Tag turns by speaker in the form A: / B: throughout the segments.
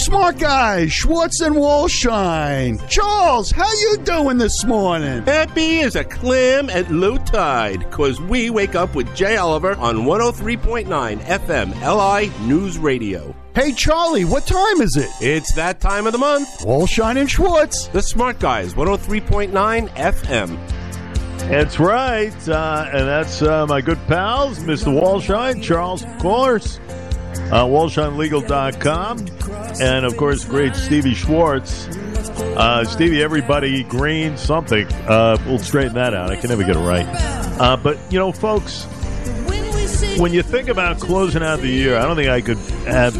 A: smart guys, Schwartz and Wallshein. Charles, how you doing this morning?
B: Happy as a clam at low tide, cause we wake up with Jay Oliver on 103.9 FM LI News Radio.
A: Hey, Charlie, what time is it?
B: It's that time of the month.
A: Wallshein and Schwartz.
B: The Smart Guys, 103.9 FM.
C: That's right. Uh, and that's uh, my good pals, Mr. Wallshein, Charles, of course, uh, WallsheinLegal.com, and of course, great Stevie Schwartz. Uh, Stevie, everybody, green, something. Uh, we'll straighten that out. I can never get it right. Uh, but, you know, folks, when you think about closing out the year, I don't think I could have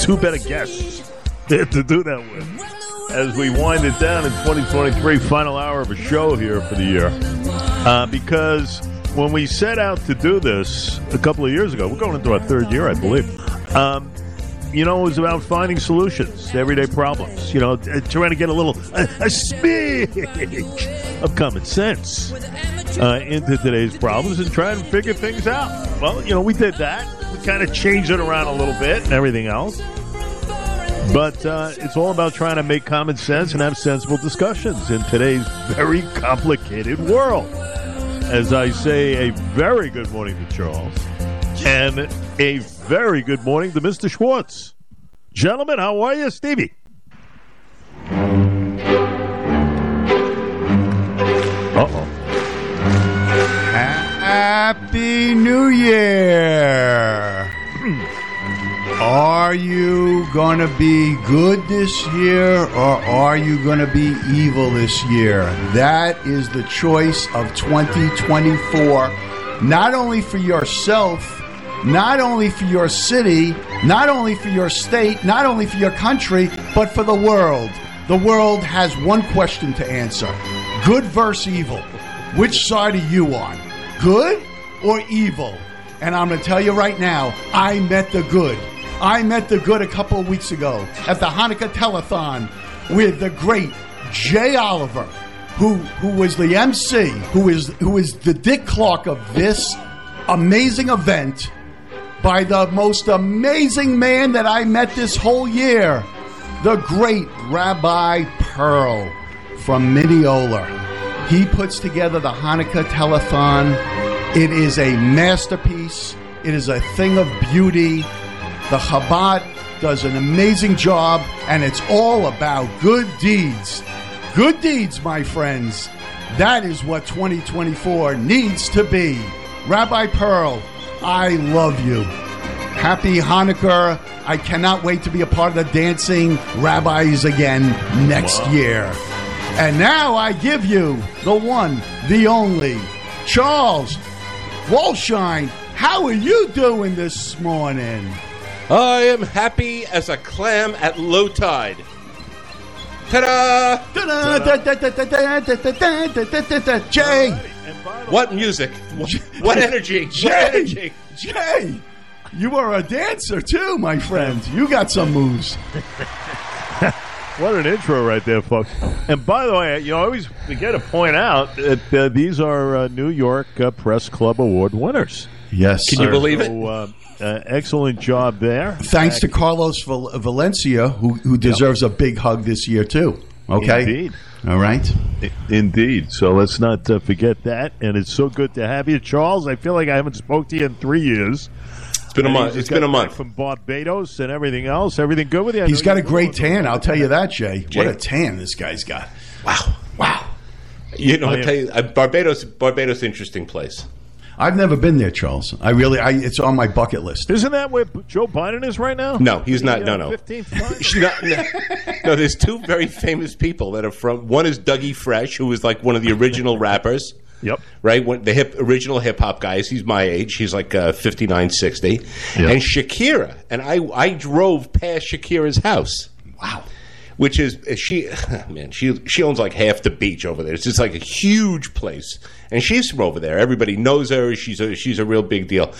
C: two better guests to do that with as we wind it down in 2023, final hour of a show here for the year. Uh, because when we set out to do this a couple of years ago, we're going into our third year, I believe. Um, you know, it was about finding solutions to everyday problems. You know, uh, trying to get a little, a, a of common sense uh, into today's problems and try and figure things out. Well, you know, we did that. We kind of changed it around a little bit and everything else. But uh, it's all about trying to make common sense and have sensible discussions in today's very complicated world. As I say, a very good morning to Charles and a very good morning to Mr. Schwartz. Gentlemen, how are you, Stevie? Uh oh.
A: Happy New Year! Are you going to be good this year or are you going to be evil this year? That is the choice of 2024, not only for yourself, not only for your city, not only for your state, not only for your country, but for the world. The world has one question to answer good versus evil. Which side are you on? Good or evil? And I'm going to tell you right now, I met the good. I met the good a couple of weeks ago at the Hanukkah telethon with the great Jay Oliver, who who was the MC, who is who is the Dick Clark of this amazing event by the most amazing man that I met this whole year, the great Rabbi Perl from Mineola. He puts together the Hanukkah telethon. It is a masterpiece. It is a thing of beauty. The Chabad does an amazing job, and it's all about good deeds. Good deeds, my friends. That is what 2024 needs to be. Rabbi Perl, I love you. Happy Hanukkah. I cannot wait to be a part of the dancing rabbis again next year. And now I give you the one, the only, Charles Wallshein. How are you doing this morning?
B: I am happy as a clam at low tide. Ta-da! Ta-da! Ta-da!
A: Jay,
B: What music? What, what energy? What
A: Jay,
B: energy?
A: Jay, you are a dancer too, my friend. You got some moves.
C: What an intro right there, folks. And by the way, you know, I always forget to point out that uh, these are uh, New York uh, Press Club Award winners.
A: Yes.
B: Can you believe it?
C: So, uh, uh, excellent job there.
A: Thanks to Carlos Val- Valencia, who, who deserves a big hug this year too. Okay.
C: Indeed.
A: All right.
C: Indeed. So let's not uh, forget that. And it's so good to have you, Charles. I feel like I haven't spoke to you in three years.
B: It's been a month. It's been a month.
C: from Barbados and everything else. Everything good with you? I
A: He's
C: know
A: got a great tan. I'll tell you that, Jay.
B: Jay?
A: What a tan this guy's got.
B: Wow.
A: Wow.
B: You know,
C: Oh,
B: I
C: yeah.
B: tell you, uh, Barbados, Barbados, interesting place.
A: I've never been there, Charles. I really, I, it's on my bucket list.
C: Isn't that where Joe Biden is right now?
B: No, he's not. No,
C: uh,
B: no.
C: 15th prime?
B: Not- no, no, there's two very famous people that are from. One is Dougie Fresh, who was like one of the original rappers.
C: Yep.
B: Right, when the hip original hip hop guys. He's my age. He's like uh, 59, 60. And Shakira, and I, I drove past Shakira's house.
A: Wow.
B: Which is she? Man, she she owns like half the beach over there. It's just like a huge place, and she's from over there. Everybody knows her. She's a she's a real big deal.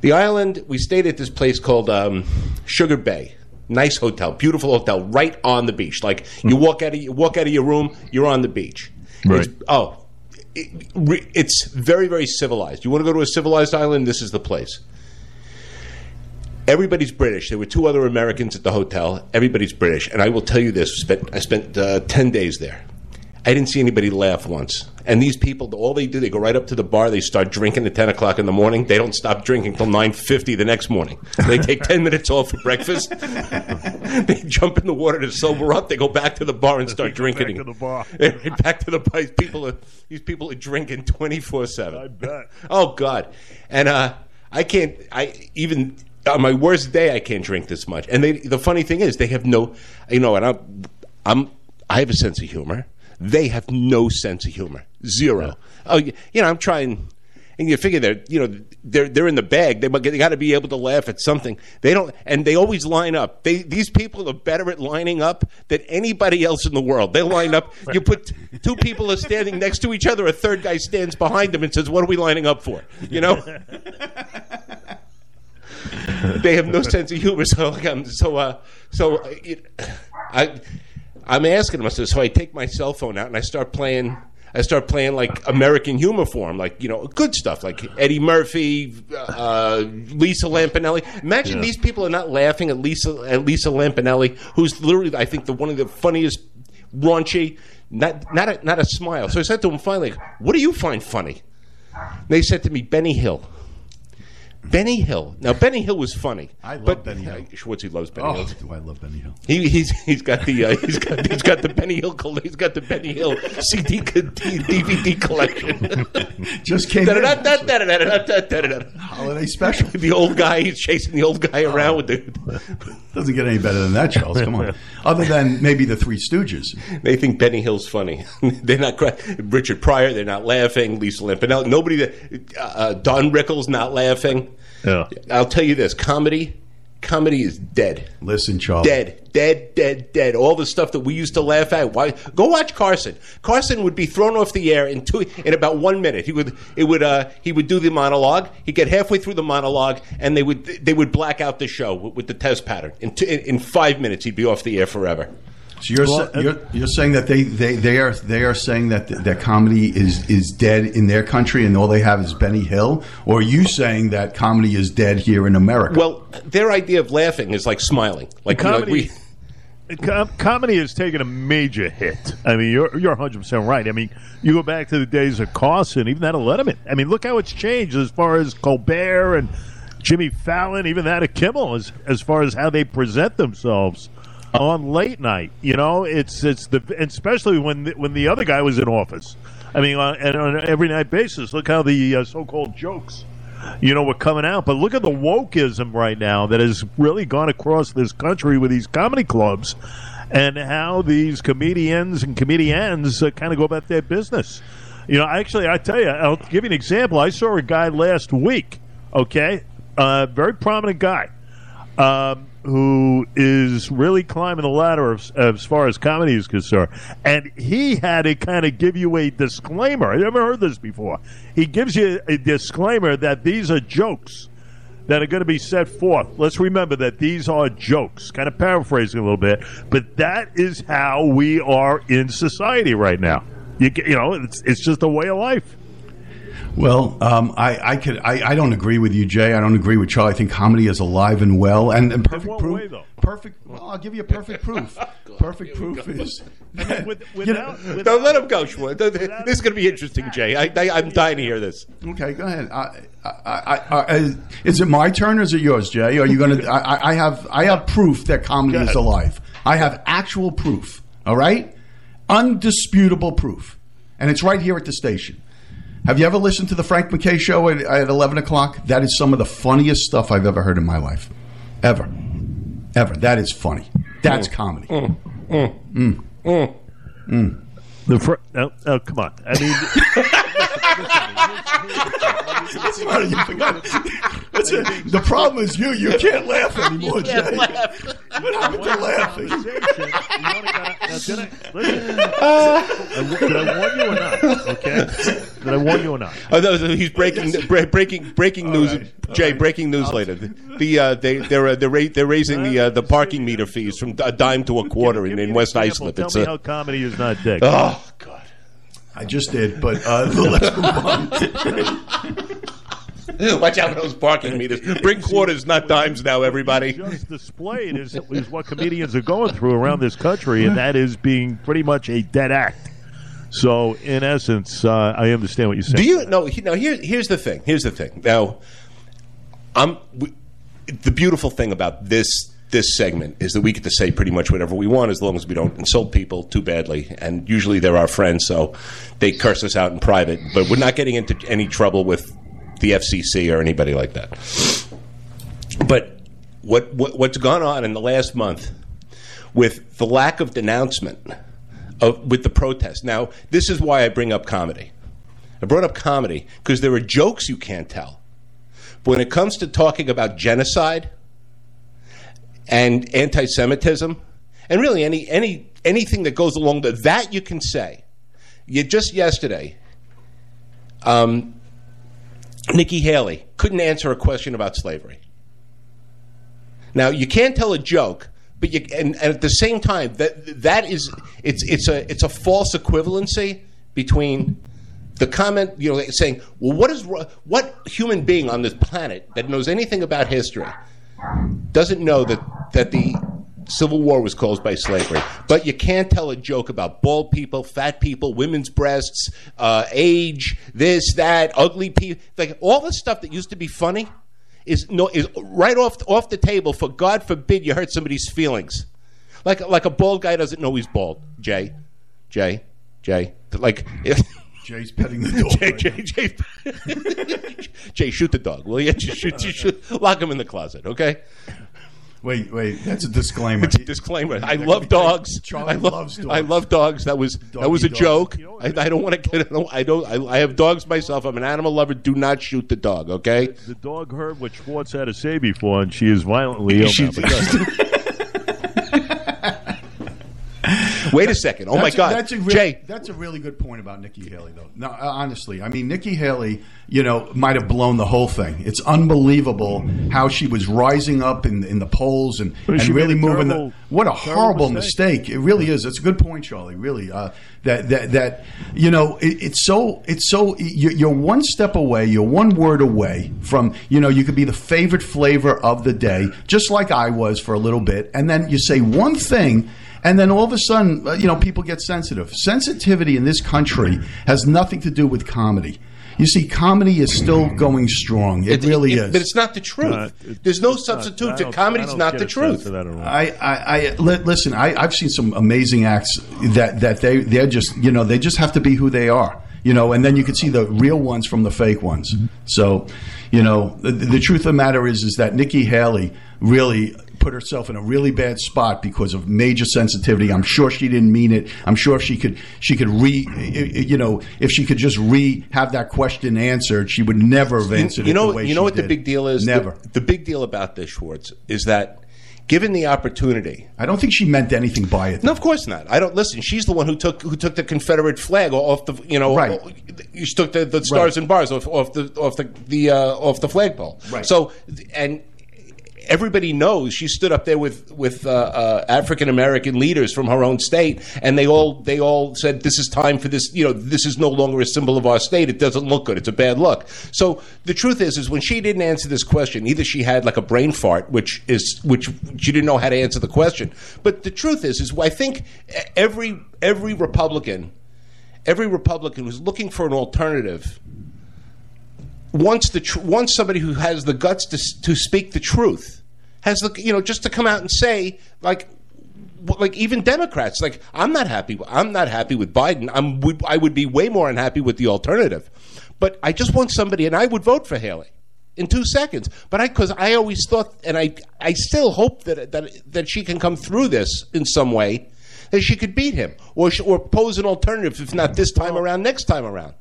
B: The island. We stayed at this place called um, Sugar Bay. Nice hotel, beautiful hotel, right on the beach. Like you walk out of you walk out of your room, you're on the beach.
C: Right.
B: It's, oh, it, it's very very civilized. You want to go to a civilized island? This is the place. Everybody's British. There were two other Americans at the hotel. Everybody's British, and I will tell you this: spent, I spent uh, ten days there. I didn't see anybody laugh once. And these people, all they do, they go right up to the bar. They start drinking at ten o'clock in the morning. They don't stop drinking till nine fifty the next morning. They take ten minutes off for breakfast. they jump in the water to sober up. They go back to the bar and start drinking.
C: Back to the bar.
B: Right back to the bar. These people are these people are drinking 24-7.
C: I
B: seven.
C: bet.
B: Oh God! And uh, I can't. I even on my worst day, I can't drink this much. And they, the funny thing is, they have no. You know, and I'm, I'm. I have a sense of humor. They have no sense of humor. Zero. Oh, you you know, I'm trying. And you figure they're, you know, they're they're in the bag. They, they got to be able to laugh at something. They don't, and they always line up. They these people are better at lining up than anybody else in the world. They line up. You put two people are standing next to each other. A third guy stands behind them and says, "What are we lining up for?" You know. they have no sense of humor. So, like, um, so, uh, so, it, I, I'm asking said, so I take my cell phone out and I start playing. I start playing like American humor for 'em, like you know, good stuff, like Eddie Murphy, uh, Lisa Lampanelli. Imagine these people are not laughing at Lisa at Lisa Lampanelli, who's literally, I think, the one of the funniest, raunchy, not not a, not a smile. So I said to him finally, "What do you find funny?" They said to me, "Benny Hill." Benny Hill. Now Benny Hill was funny.
A: I love
B: but,
A: Benny Hill.
B: Schwartzy loves Benny
A: oh,
B: Hill.
A: Do I love Benny Hill?
B: He, he's he's got the uh, he's got he's got the Benny Hill he's got the Benny Hill CD DVD collection.
A: Just came holiday special.
B: The old guy he's chasing the old guy around with the.
A: Doesn't get any better than that, Charles. Come on. Other than maybe the Three Stooges,
B: they think Benny Hill's funny. they're not cry- Richard Pryor. They're not laughing. Lisa Lampanelli. Nobody. Uh, uh, Don Rickles not laughing.
C: Yeah.
B: I'll tell you this: comedy, comedy is dead.
A: Listen, Charlie.
B: dead, dead, dead, dead. All the stuff that we used to laugh at. Why? Go watch Carson. Carson would be thrown off the air in two in about one minute. He would it would uh, he would do the monologue. He'd get halfway through the monologue, and they would they would black out the show with, with the test pattern. In, two, in in five minutes, he'd be off the air forever.
A: So you're,
C: Well,
A: sa- you're you're saying that they, they, they are they are saying that that comedy is is dead in their country and all they have is Benny Hill, or are you saying that comedy is dead here in America?
B: Well, their idea of laughing is like smiling. Like you know,
C: Comedy-
B: we.
C: Com- comedy has taken a major hit. I mean, you're you're 100 percent right. I mean, you go back to the days of Carson, even that of Letterman. I mean, look how it's changed as far as Colbert and Jimmy Fallon, even that of Kimmel, as as far as how they present themselves on late night. You know, it's it's the especially when the, when the other guy was in office. I mean, on, and on an every night basis. Look how the uh, so-called jokes you know, were coming out. But look at the wokeism right now that has really gone across this country with these comedy clubs and how these comedians and comedians uh, kind of go about their business. You know, actually, I tell you, I'll give you an example. I saw a guy last week, okay, a very prominent guy. Um, who is really climbing the ladder as, as far as comedy is concerned. And he had to kind of give you a disclaimer. I never heard this before. He gives you a disclaimer that these are jokes that are going to be set forth. Let's remember that these are jokes, kind of paraphrasing a little bit, but that is how we are in society right now. You, you know, it's, it's just a way of life.
A: Well, um, I, I could I, I don't agree with you, Jay. I don't agree with Charlie. I think comedy is alive and well, and, and perfect proof.
C: way.
A: Perfect. Well, I'll give you a perfect proof. perfect proof is.
C: With,
A: You know-
C: without,
B: No,
C: without-
B: let him go, Schwartz. This is going to be interesting, Jay. I, I, I'm dying to hear this.
A: Okay, go ahead. I, I, I, I, is- is it my turn or is it yours, Jay? Are you going to? I, I have I have proof that comedy is alive. I have actual proof. All right, undisputable proof, and it's right here at the station. Have you ever listened to the Frank MacKay show at, at eleven o'clock? That is some of the funniest stuff I've ever heard in my life, ever, ever. That is funny. That's comedy. Mm. Mm. Mm.
C: The fr- oh, oh, come on. I mean,
A: What's the matter? You forgot. What's it? The problem is you. You can't laugh anymore, Jay. Laugh. What happened to laughing?
C: conversation, you wanna go- now, did I, listen, I- did I warn you or not? Okay, did I warn you or not?
B: Oh, no, he's breaking bre- breaking breaking news.
A: right.
B: Jay, breaking news later. The, the uh, they they're uh, they're, ra- they're raising the uh, the parking meter fees from a dime to a quarter
C: Give
B: in,
C: me
B: in
C: an
B: West
C: example.
B: Islip.
C: Tell
B: It's
C: me
B: a,
C: how comedy is not dead.
B: oh God.
A: I just did, but uh, let's move on.
B: Watch out for those parking meters. Bring quarters, not dimes now, everybody.
C: Just displayed is, is what comedians are going through around this country, and that is being pretty much a dead act. So, in essence, uh, I understand what you're saying.
B: Do you no? he- Now here, here's the thing. Here's the thing. Now, I'm we, the beautiful thing about this this segment is that we get to say pretty much whatever we want as long as we don't insult people too badly. And usually they're our friends, so they curse us out in private. But we're not getting into any trouble with the FCC or anybody like that. But what, what what's gone on in the last month with the lack of denouncement of with the protest. Now, this is why I bring up comedy. I brought up comedy because there are jokes you can't tell. But when it comes to talking about genocide and anti-Semitism, and really any any anything that goes along the that you can say. You just yesterday, um, Nikki Haley couldn't answer a question about slavery. Now you can't tell a joke, but you and, and at the same time that that is it's it's a it's a false equivalency between the comment you know saying well what is what human being on this planet that knows anything about history doesn't know that that the Civil War was caused by slavery, but you can't tell a joke about bald people, fat people, women's breasts, uh, age, this, that, ugly people, like all the stuff that used to be funny is no is right off off the table. For God forbid you hurt somebody's feelings, like like a bald guy doesn't know he's bald. Jay, Jay, Jay, like.
A: Jay's petting the dog.
B: Jay,
A: right
B: Jay, Jay, Jay, shoot the dog, will you? Just shoot, just shoot, lock him in the closet, okay?
A: Wait, wait. That's a disclaimer.
B: Disclaimer: I love dogs.
A: Charlie
B: I love,
A: loves dogs.
B: I love dogs. That was that was a
A: Doggy
B: joke.
A: dogs.
B: I, I don't want to get. I don't. I, don't I, I have dogs myself. I'm an animal lover. Do not shoot the dog. Okay.
C: The dog heard what Schwartz had to say before, and she is violently ill. now.
B: She's-
C: But go ahead.
B: Wait a second. Oh my
A: That's a-
B: God,
A: that's a really,
B: Jay.
A: That's a really good point about Nikki Haley, though. No, uh, honestly, I mean, Nikki Haley, you know, might have blown the whole thing. It's unbelievable how she was rising up in in the polls and, and really moving.
C: terrible-
A: the, what a horrible
C: mistake.
A: mistake. It really is. It's a good point, Charlie. Really, uh, that that that you know, it, it's so it's so you're, you're one step away. You're one word away from you know you could be the favorite flavor of the day, just like I was for a little bit, and then you say one thing. And then all of a sudden, uh, you know, people get sensitive. Sensitivity in this country has nothing to do with comedy. You see, comedy is still going strong. It, really is.
B: But it's not the truth.
C: It-
B: There's no
C: it's not-
B: substitute
C: I
B: to
C: don't-
B: comedy's
C: don't
B: the truth.
C: of that at all.
A: I, I, I li- listen. I, I've seen some amazing acts that that they they're just you know they just have to be who they are. You know, and then you can see the real ones from the fake ones. So, you know, the, the truth of the matter is is that Nikki Haley really put herself in a really bad spot because of major sensitivity. I'm sure she didn't mean it. I'm sure if she could she could re you know if she could just re have that question answered, she would never have answered
B: you
A: it
B: know,
A: the way
B: you know what the big deal is.
A: Never.
B: The, the big deal about this, Schwartz, is that given the opportunity,
A: I don't think she meant anything by it.
B: No, of course not. I don't listen. She's the one who took who took the Confederate flag off the you know
A: Right.
B: She took the, the stars
A: Right.
B: and bars off, off the off the the uh, off the flagpole.
A: Right.
B: So and everybody knows she stood up there with with uh, uh, African American leaders from her own state, and they all they all said this is time for this. You know, this is no longer a symbol of our state. It doesn't look good. It's a bad look. So the truth is, is when she didn't answer this question, either she had like a brain fart, which is which she didn't know how to answer the question. But the truth is, is I think every every Republican. Every Republican who's looking for an alternative wants the tr- wants somebody who has the guts to to speak the truth, has the you know just to come out and say like like even Democrats like I'm not happy I'm not happy with Biden I'm I would be way more unhappy with the alternative, but I just want somebody and I would vote for Haley. In two seconds, but I because I always thought, and I I still hope that that that she can come through this in some way, that she could beat him or or pose an alternative, if not this time around, next time around.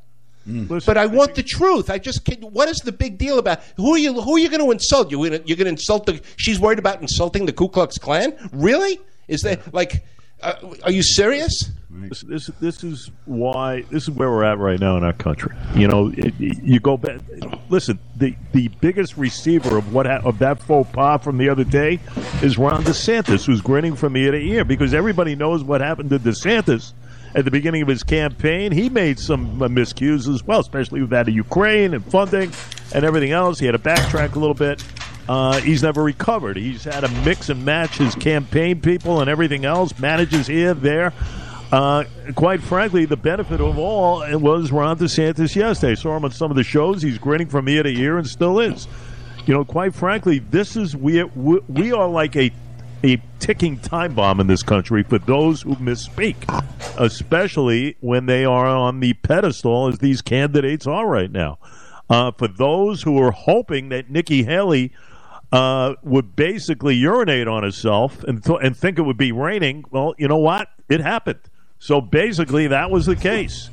C: Listen,
B: But I want the truth. I just can't, what is the big deal about who are you? Who are you going to insult? You you're going to insult the? She's worried about insulting the Ku Klux Klan. Really? Is that like? Uh, are you serious?
C: This, this this is why this is where we're at right now in our country. You know, it, you go back. Listen, the the biggest receiver of what ha- of that faux pas from the other day is Ron DeSantis, who's grinning from ear to ear because everybody knows what happened to DeSantis at the beginning of his campaign. He made some uh, miscues as well, especially with that of Ukraine and funding and everything else. He had to backtrack a little bit. Uh, he's never recovered. He's had to mix and match his campaign people and everything else, manages here, there. Uh, quite frankly, the benefit of all it was Ron DeSantis yesterday. I saw him on some of the shows. He's grinning from ear to ear and still is. You know, quite frankly, this is we we are like a a ticking time bomb in this country for those who misspeak, especially when they are on the pedestal as these candidates are right now. Uh, for those who are hoping that Nikki Haley uh, would basically urinate on herself and, th- and think it would be raining, well, you know what? It happened. So basically, that was the case.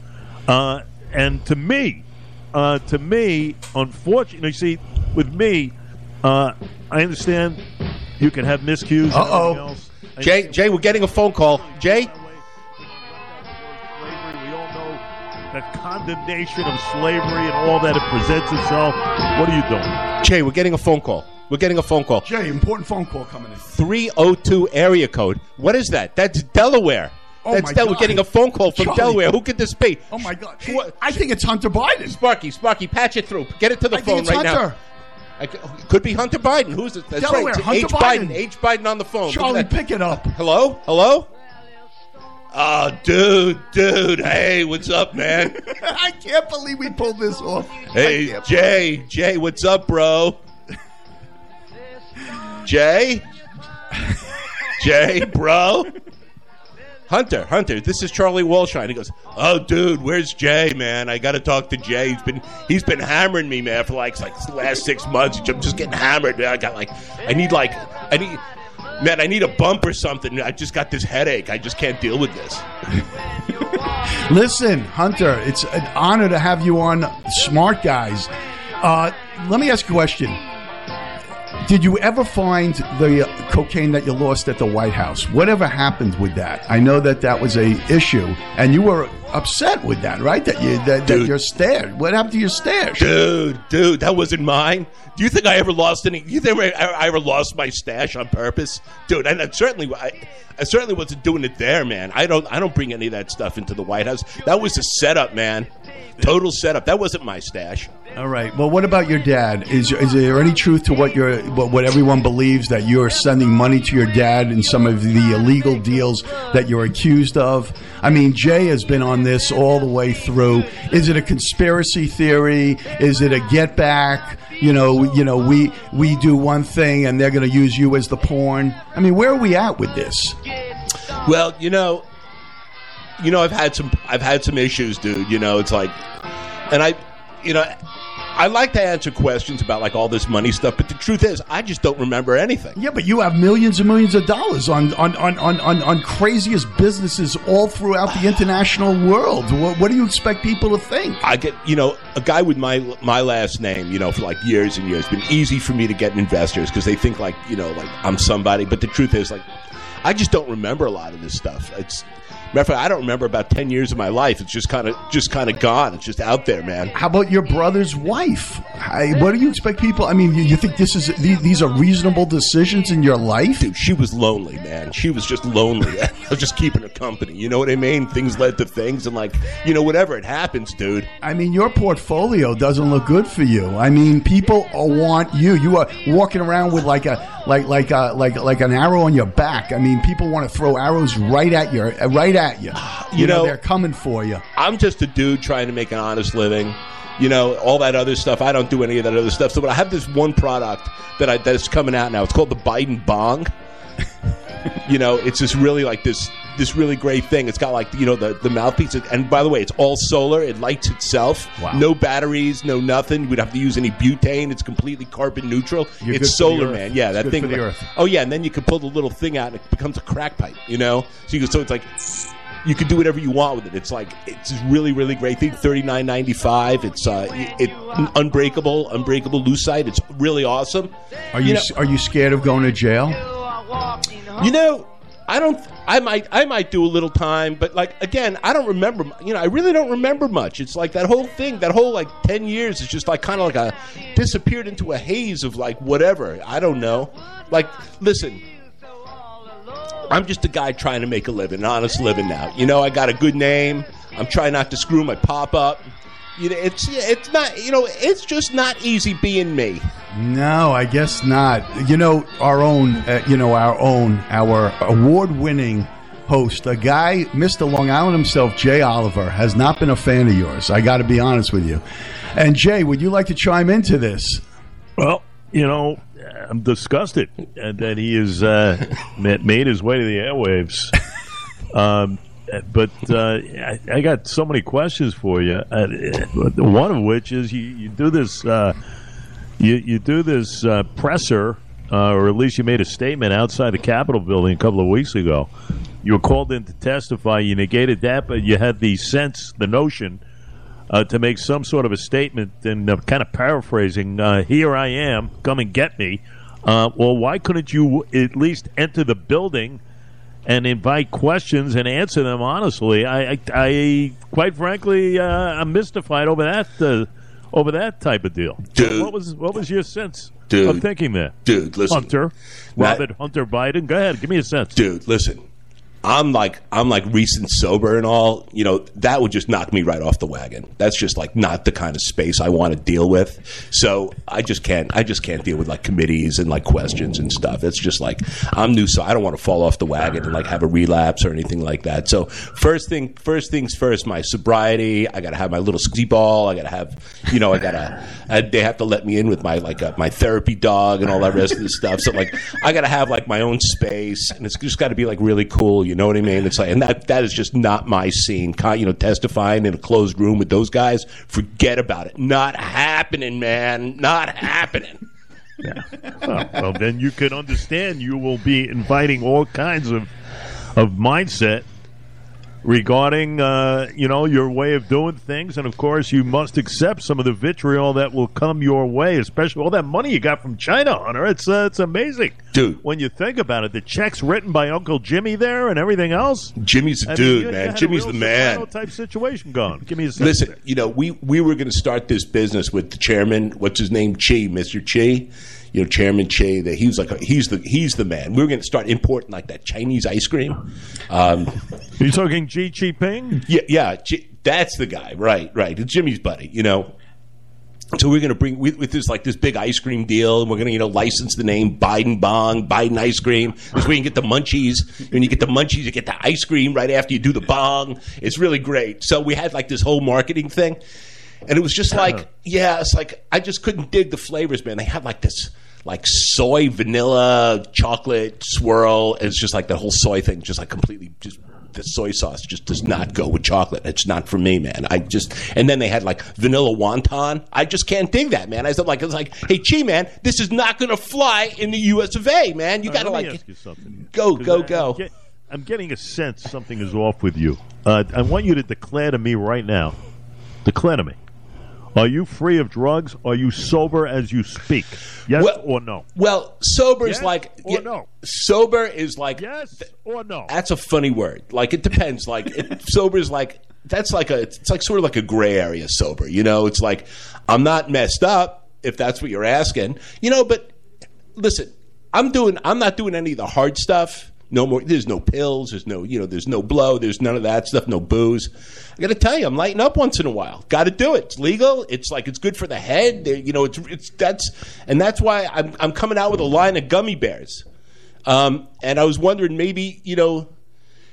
C: Uh, and to me, uh, to me, unfortunately, see, with me, uh, I understand you can have miscues.
B: Uh oh. Jay, Jay, we're getting a phone call. Jay?
C: We all know the condemnation of slavery and all that it presents itself. What are you doing?
B: Jay, we're getting a phone call. We're getting a phone call.
A: Jay, important phone call coming in.
B: 302 area code. What is that? That's Delaware.
A: Oh
B: That's
A: my
B: Del-
A: God.
B: We're getting a phone call from
A: Charlie.
B: Delaware. Who could this be?
A: Oh my God!
B: What-
A: I think it's Hunter Biden.
B: Sparky, Sparky, patch it through. Get it to the
A: I
B: phone
A: think it's
B: right
A: Hunter.
B: now. I c- it could be Hunter Biden. Who's it? That's
A: Delaware,
B: right.
A: Hunter
B: H. Biden.
A: Biden.
B: H. Biden on the phone.
A: Charlie, pick it up.
B: Hello? Hello? Oh, dude, dude. Hey, what's up, man?
A: I can't believe we pulled this off.
B: Hey, Jay. Jay, what's up, bro? Jay? Jay, bro? Hunter, Hunter, this is Charlie Wallshein. He goes, "Oh, dude, where's Jay, man? I got to talk to Jay. He's been he's been hammering me, man, for like like the last six months. I'm just getting hammered. Man. I got like I need like I need man, I need a bump or something. I just got this headache. I just can't deal with this.
A: Listen, Hunter, it's an honor to have you on Smart Guys. Uh, let me ask you a question. Did you ever find the cocaine that you lost at the White House? Whatever happened with that? I know that that was a issue, and you were upset with that, right? That you that, that your stash. What happened to your stash?
B: Dude, dude, that wasn't mine. Do you think I ever lost any? You think I, I ever lost my stash on purpose, dude? And I certainly, I, I certainly wasn't doing it there, man. I don't, I don't bring any of that stuff into the White House. That was a setup, man. Total setup. That wasn't my stash.
A: All right. Well, what about your dad? Is is there any truth to what you're what, what everyone believes that you're sending money to your dad in some of the illegal deals that you're accused of? I mean, Jay has been on this all the way through. Is it a conspiracy theory? Is it a get back? You know, you know, we we do one thing and they're going to use you as the porn. I mean, where are we at with this?
B: Well, you know, you know, I've had some, I've had some issues, dude. You know, it's like, and I, you know, I like to answer questions about like all this money stuff, but the truth is, I just don't remember anything.
A: Yeah, but you have millions and millions of dollars on on, on, on, on, on craziest businesses all throughout the international world. What, what do you expect people to think?
B: I get, you know, a guy with my my last name, you know, for like years and years. It's been easy for me to get investors because they think like, you know, like I'm somebody. But the truth is, like, I just don't remember a lot of this stuff. It's matter of fact, I don't remember about ten years of my life. It's just kind of just kind of gone. It's just out there, man.
A: How about your brother's wife? I, what do you expect people? I mean, you, you think this is these, these are reasonable decisions in your life?
B: Dude, she was lonely, man. She was just lonely. I was just keeping her company. You know what I mean? Things led to things, and like, you know, whatever it happens, dude.
A: I mean, your portfolio doesn't look good for you. I mean, people want you. You are walking around with like a like like a like like an arrow on your back. I mean, people want to throw arrows right at you, right at you. Ah, you,
B: You
A: know,
B: know-
A: they're coming for you.
B: I'm just a dude trying to make an honest living. You know, all that other stuff. I don't do any of that other stuff. So, but I have this one product that I that's coming out now. It's called the Biden Bong. you know, it's just really like this this really great thing. It's got like you know the the mouthpiece, and by the way, it's all solar. It lights itself.
A: Wow.
B: No batteries, no nothing. We'd have to use any butane. It's completely carbon neutral.
A: You're
B: it's solar, man. Yeah,
A: It's
B: that
A: good
B: thing.
A: for the
B: like-
A: earth.
B: Oh yeah, and then you can pull the little thing out, and it becomes a crack pipe. You know, so you can, so it's like you can do whatever you want with it. It's like it's this really really great thing. Thirty nine ninety five. It's uh it, it unbreakable unbreakable lucite. It's really awesome.
A: Are you,
B: You know-
A: are you scared of going to jail?
B: You know, I don't. I might. I might do a little time, but like again, I don't remember. You know, I really don't remember much. It's like that whole thing. That whole like ten years is just like kind of like a disappeared into a haze of like whatever. I don't know. Like, listen. I'm just a guy trying to make a living, an honest living now. You know, I got a good name. I'm trying not to screw my pop up. You know, it's it's not you know it's just not easy being me.
A: No, I guess not. You know, our own, uh, you know, our own, our award-winning host, a guy, Mr. Long Island himself, Jay Oliver, has not been a fan of yours. I got to be honest with you. And Jay, would you like to chime into this?
C: Well, you know, I'm disgusted that he has uh, made his way to the airwaves. Um, but uh, I, I, got so many questions for you. Uh, one of which is you, you do this uh, you you do this uh, presser, uh, or at least you made a statement outside the Capitol building a couple of weeks ago. You were called in to testify. You negated that, but you had the sense, the notion, uh, to make some sort of a statement and kind of paraphrasing. Here I am, come and get me. Well, why couldn't you at least enter the building? And invite questions and answer them honestly. I, I, I quite frankly, uh, I'm mystified over that uh, over that type of deal.
B: Dude.
C: What was what was your sense
B: Dude.
C: of thinking there?
B: Dude, listen.
C: Hunter, Robert Hunter Biden. Go ahead, give me a sense.
B: Dude, listen. I'm like I'm like recent sober and all, you know, that would just knock me right off the wagon. That's just like not the kind of space I want to deal with. So I just can't I just can't deal with like committees and like questions and stuff. It's just like I'm new, so I don't want to fall off the wagon and like have a relapse or anything like that. So first thing first things first, my sobriety. I got to have my little ski ball. I got to have, you know, I got to. Uh, they have to let me in with my like uh, my therapy dog and all that rest of the stuff. So like I got to have like my own space, and it's just got to be like really cool. You know what I mean? It's like, and that that is just not my scene. You know, testifying in a closed room with those guys, forget about it. Not happening, man. Not happening.
C: Yeah. Well, well, then you can understand. You will be inviting all kinds of of mindset regarding uh, you know your way of doing things, and of course you must accept some of the vitriol that will come your way, especially all that money you got from China, Hunter. It's uh, it's amazing,
B: dude.
C: When you think about it, the checks written by Uncle Jimmy there and everything else.
B: Jimmy's the dude, you, man. Jimmy's the man.
C: Type situation going. Give me a
B: listen.
C: There.
B: You know, we we were going to start this business with the chairman. What's his name? Chi, Mister Chi you know, Chairman Che, that he was like, a, he's the he's the man. We were going to start importing like that Chinese ice cream. Um,
C: you talking Xi Jinping?
B: Yeah, yeah, that's the guy. Right, right. It's Jimmy's buddy. You know. So we're going to bring with, with, this like this big ice cream deal, and we're going to you know license the name Biden Bong, Biden Ice Cream. This way you can get the munchies. When you get the munchies, you get the ice cream right after you do the bong. It's really great. So we had like this whole marketing thing. And it was just like, yeah, it's like I just couldn't dig the flavors, man. They had like this like soy vanilla chocolate swirl. It's just like the whole soy thing, just like completely just the soy sauce just does not go with chocolate. It's not for me, man. I just and then they had like vanilla wonton. I just can't dig that, man. I said like it's like, hey, Chi, man, this is not going to fly in the U.S. of A. Man, you got to like go, go, go.
C: I'm getting a sense something is off with you. Uh, I want you to declare to me right now. Declare to me. Are you free of drugs? Are you sober as you speak? Yes
B: well,
C: or no?
B: Well, sober
C: yes
B: is like
C: or yeah, no.
B: Sober is like
C: yes or no.
B: That's a funny word. Like it depends. Like it, sober is like that's like a it's like sort of like a gray area. Sober, you know. It's like I'm not messed up if that's what you're asking, you know. But listen, I'm doing I'm not doing any of the hard stuff. No more. There's no pills. There's no, you know, there's no blow. There's none of that stuff. No booze. I got to tell you, I'm lighting up once in a while. Got to do it. It's legal. It's like it's good for the head. You know, it's it's that's and that's why I'm I'm coming out with a line of gummy bears. Um, and I was wondering, maybe you know,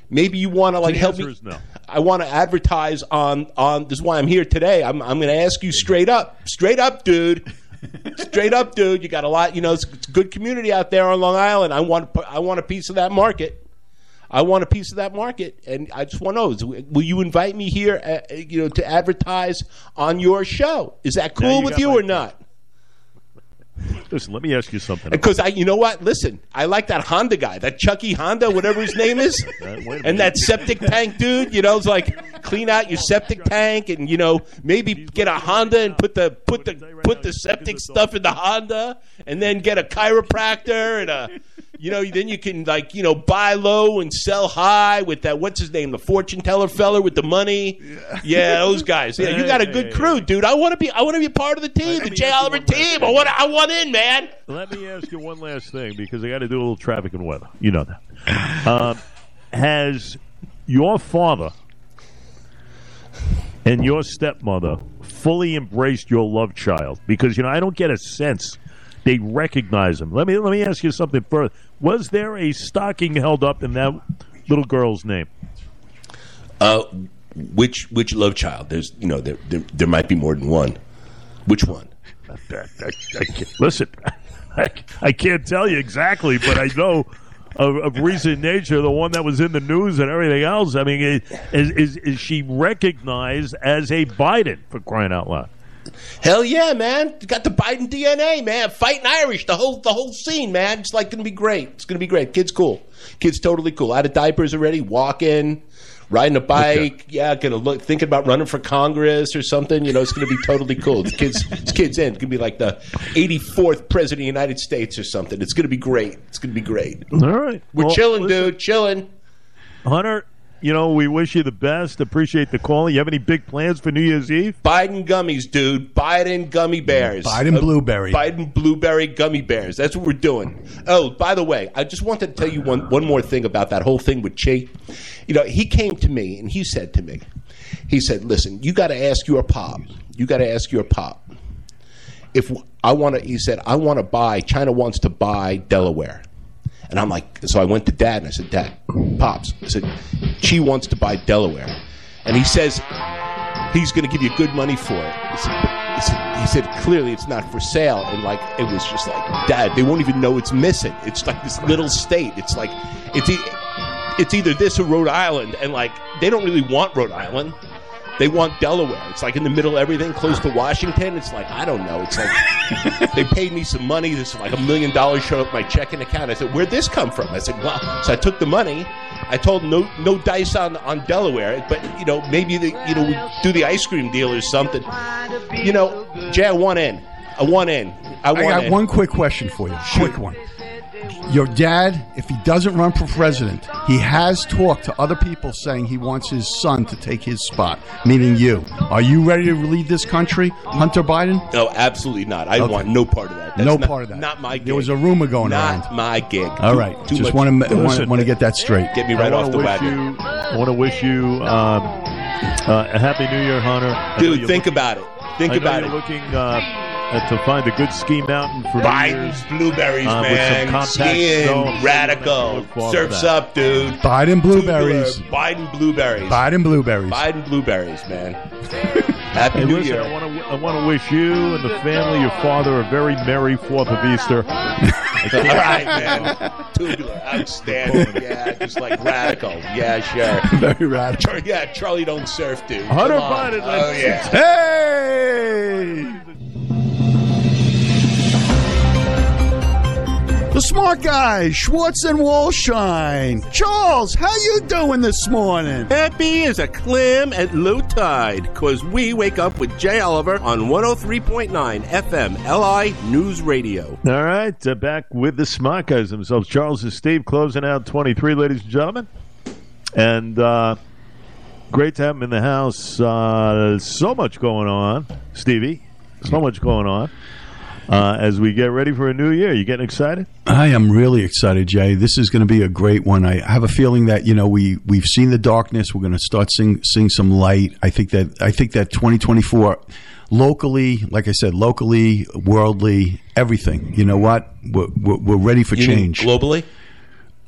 B: maybe you want to like help me.
C: No.
B: I want to advertise on on. This is why I'm here today. I'm I'm going to ask you straight up, straight up, dude. Straight up, dude. You got a lot. You know, it's, it's, a good community out there on Long Island. I want. I want a piece of that market. I want a piece of that market, and I just want to know: Will you invite me here? Uh, you know, to advertise on your show? Is that cool you with you or not?
C: Listen, let me ask you something.
B: Because I, you know what? Listen, I like that Honda guy, that Chucky Honda, whatever his name is, and that septic tank dude. You know, it's like clean out your septic tank, and you know maybe get a Honda and put the put the put the septic stuff in the Honda, and then get a chiropractor and a You know, then you can like you know buy low and sell high with that. What's his name? The fortune teller feller with the money. Yeah, those guys. Yeah, you got a good crew, dude. I want to be. I want to be part of the team, the Jay Oliver team. I want. I want in, man.
C: Let me ask you one last thing because I got to do a little traffic and weather. You know that. Um, has your father and your stepmother fully embraced your love child? Because you know I don't get a sense they recognize him. Let me let me ask you something further. Was there a stocking held up in that little girl's name?
B: Uh, which which love child? There's you know there there, there might be more than one. Which one?
C: I, I, I can't- listen, I, I can't tell you exactly, but I know of, of recent nature, the one that was in the news and everything else. I mean, is, is, is she recognized as a Biden for crying out loud?
B: Hell yeah, man! Got the Biden DNA, man. Fighting Irish, the whole the whole scene, man. It's like gonna be great. It's gonna be great. Kid's cool. Kid's totally cool. Out of diapers already, walking, riding a bike. Yeah, gonna look thinking about running for Congress or something. You know, it's gonna be totally cool. The kids, this kid's in. It's gonna be like the 84th president of the United States or something. It's gonna be great. It's gonna be great.
C: All right.
B: We're
C: Well,
B: chilling,
C: listen,
B: dude. Chilling.
C: Hunter, you know, we wish you the best. Appreciate the call. You have any big plans for New Year's Eve?
B: Biden gummies, dude. Biden gummy bears.
A: Biden
B: Uh,
A: blueberry.
B: Biden blueberry gummy bears. That's what we're doing. Oh, by the way, I just wanted to tell you one one more thing about that whole thing with Che. You know, he came to me and he said to me, he said, "Listen, you got to ask your pop. You got to ask your pop. If I want to, he said, I want to buy. China wants to buy Delaware." And I'm like, so I went to dad and I said, Dad, pops. I said, she wants to buy Delaware, and he says he's going to give you good money for it. He said, said, he said clearly it's not for sale, and like it was just like, Dad, they won't even know it's missing. It's like this little state. It's like it's e- it's either this or Rhode Island, and like they don't really want Rhode Island. They want Delaware. It's like in the middle of everything, close to Washington. It's like I don't know. It's like they paid me some money. This is like a million dollars showed up my checking account. I said, "Where'd this come from?" I said, "Well," so I took the money. I told no no dice on on Delaware, but you know maybe the you know we do the ice cream deal or something. You know, Jay, I want in. I want in. I
A: I
B: want
A: got
B: in.
A: one quick question for you. Quick one. Your dad, if he doesn't run for president, he has talked to other people saying he wants his son to take his spot, meaning you. Are you ready to lead this country, Hunter Biden?
B: No, absolutely not. I
A: Okay.
B: want no part of that. That's
A: No
B: not-
A: part of that.
B: Not my gig.
A: There was a rumor going
B: not
A: around.
B: Not my gig.
A: All right.
B: Too-
A: Too
B: Just
A: want to want, to get that straight.
B: get me right off the wagon.
C: You, I want to wish you um, uh, a happy New Year, Hunter. I
B: Dude, think
C: looking-
B: about it. Think
C: I know
B: about
C: you're
B: it.
C: looking uh, uh, to find a good ski mountain for New
B: Biden's
C: Year's.
B: blueberries,
C: Uh, with some
B: man. Skiing, radical.
C: Look forward to
B: Surfs up, dude.
A: Biden blueberries.
B: Tubular, Biden blueberries.
A: Biden blueberries.
B: Biden blueberries, man. Happy
C: Hey,
B: New
C: listen,
B: Year.
C: I want to I want to wish you and the family, your father, a very merry Fourth of Easter.
B: All right, man. Tubular, outstanding. Yeah, just like radical. Yeah, sure.
A: Very radical.
B: Char- Yeah, Charlie don't surf, dude.
C: Hunter
B: Come on.
C: Biden,
B: Oh yeah.
A: Hey! The smart guys, Schwartz and Wallshein. Charles, how you doing this morning?
B: Happy as a clam at low tide, cause we wake up with Jay Oliver on 103.9 FM LI News Radio.
C: All right, uh, back with the smart guys themselves. Charles and Steve closing out 23, ladies and gentlemen. And uh, great to have them in the house. Uh, so much going on, Stevie. So much going on uh, as we get ready for a new year. You getting excited?
A: I am really excited, Jay. This is going to be a great one. I have a feeling that you know we we've seen the darkness. We're going to start seeing seeing some light. I think that I think that 2024 locally, like I said, locally, worldly, everything. You know what? We're, we're, we're ready for change.
B: globally?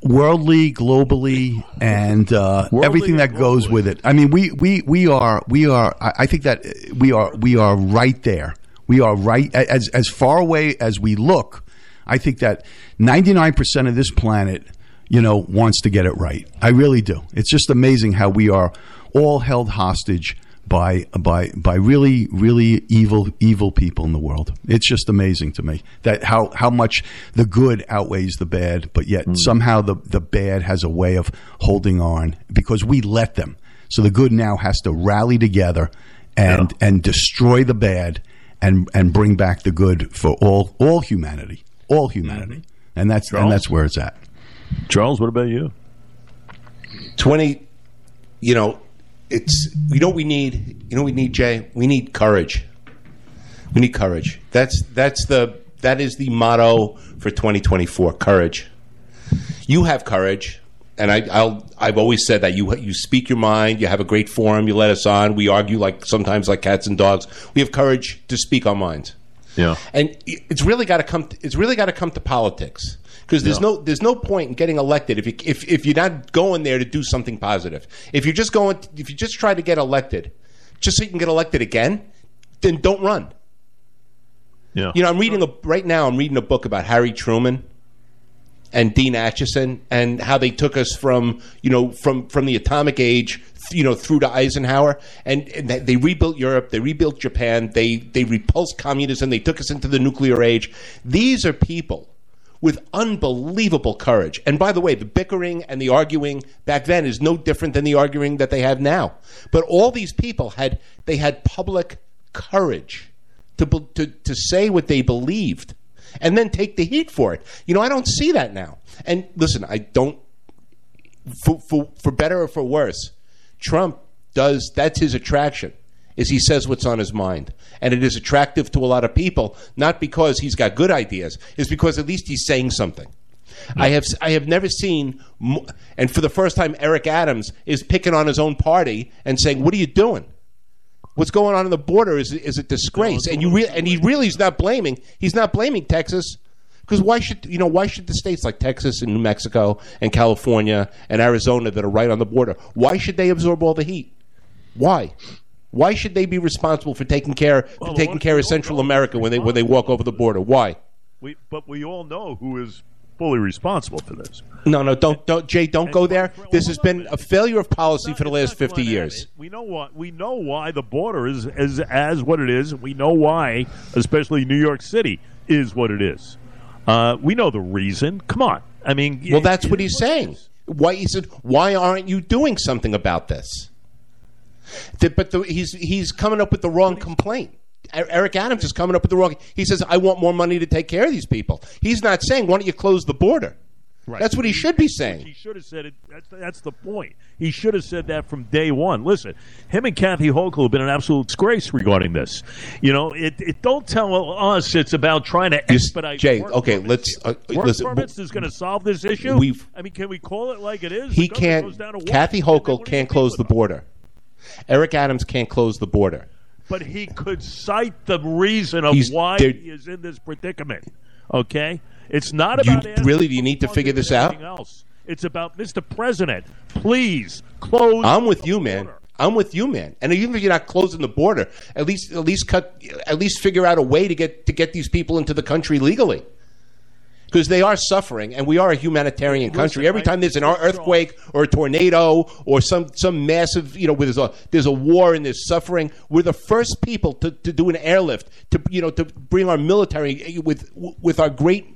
A: worldly, globally, and uh,
C: Worldly
A: everything that
C: and
A: goes with it. I mean, we we we are we are. I I think that we are we are right there. We are right as as far away as we look. I think that ninety nine percent of this planet, you know, wants to get it right. I really do. It's just amazing how we are all held hostage by by by really really evil evil people in the world. It's just amazing to me that how how much the good outweighs the bad, but yet hmm. somehow the the bad has a way of holding on because we let them. So the good now has to rally together and and destroy the bad and and bring back the good for all all humanity, all humanity. Mm-hmm. and that's
C: Charles?
A: and that's where it's at.
C: Charles, what about you?
B: 20 you know it's you know what we need you know what we need jay we need courage we need courage that's that's the that is the motto for 2024 courage you have courage and I, I'll, I've always said that you you speak your mind. You have a great forum. You let us on. We argue like sometimes like cats and dogs. We have courage to speak our minds
C: Yeah.
B: and it's really got to come. It's really got to come to politics because there's
C: Yeah.
B: no there's no point in getting elected if you, if if you're not going there to do something positive. If you're just going, if you just try to get elected, just so you can get elected again, then don't run.
C: Yeah.
B: You know, I'm reading a right now. I'm reading a book about Harry Truman and Dean Acheson and how they took us from you know from from the atomic age you know through to Eisenhower and, and they- rebuilt Europe, they rebuilt Japan, they they repulsed communism, they took us into the nuclear age. These are people with unbelievable courage. And by the way, the bickering and the arguing back then is no different than the arguing that they have now. But all these people had they had public courage to to to say what they believed and then take the heat for it. You know, I don't see that now. And listen, I don't for for, for better or for worse, Trump does that's his attraction. Is he says what's on his mind, and it is attractive to a lot of people, not because he's got good ideas, it's because at least he's saying something. I have I have never seen, and for the first time, Eric Adams is picking on his own party and saying, "What are you doing? What's going on in the border is is a disgrace." And you re- and he really is not blaming. He's not blaming Texas because why should you know why should the states like Texas and New Mexico and California and Arizona that are right on the border why should they absorb all the heat? Why? Why should they be responsible for taking care for
C: Well,
B: taking care of Central America when they when they walk over the border? Why?
C: We, but we all know who is fully responsible for this.
B: No, no, don't, don't, Jay, don't go there. This has been a failure of policy for the last fifty years.
C: We know what we know why the border is is as what it is. We know why, especially New York City, is what it is. Uh, we know the reason. Come on, I mean,
B: Well, that's what he's saying. Why he said, why aren't you doing something about this? The- but the, he's he's coming up with the wrong complaint. Eric Adams is coming up with the wrong. He says, "I want more money to take care of these people." He's not saying, "Why don't you close the border?"
C: Right.
B: That's what he should be saying.
C: He should have said it. That's, that's the point. He should have said that from day one. Listen, him and Kathy Hochul have been an absolute disgrace regarding this. You know, it, it don't tell us it's about trying to expedite.
B: Jay, okay, let's, uh,
C: work
B: listen,
C: permits is going to solve this issue.
B: We've-
C: I mean, can we call it like it is?
B: He can't. Kathy Hochul can't close the border. Eric Adams can't close the border.
C: But he could cite the reason of
B: He's-
C: why he is in this predicament. Okay, it's not
B: You-
C: about asking
B: really, do you need to figure this out?
C: Else. It's about Mr. President. Please close.
B: I'm with you, man. I'm with you, man. And even if you're not closing the border, at least at least cut at least figure out a way to get to get these people into the country legally. Because they are suffering, and we are a humanitarian country.
C: Listen,
B: Every time there's an earthquake or a tornado or some, some massive, you know, where there's a there's a war and there's suffering, we're the first people to, to do an airlift to you know to bring our military with with our great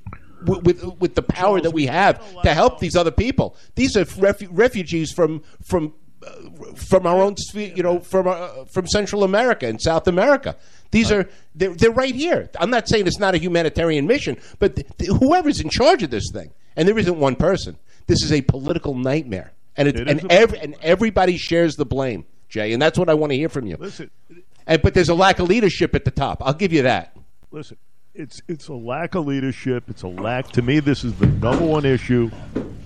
B: with with, the power that we have to help these other people. These are refu- refugees from from from our own sphere, you know, from uh, from Central America and South America. These are they're, they're right here. I'm not saying it's not a humanitarian mission, but th- th- whoever's in charge of this thing, and there isn't one person. This is a political nightmare, and it,
C: It
B: and every, and everybody shares the blame, Jay, and that's what I want to hear from you.
C: Listen,
B: And but there's a lack of leadership at the top. I'll give you that.
C: listen. It's it's a lack of leadership. It's a lack. To me, this is the number one issue,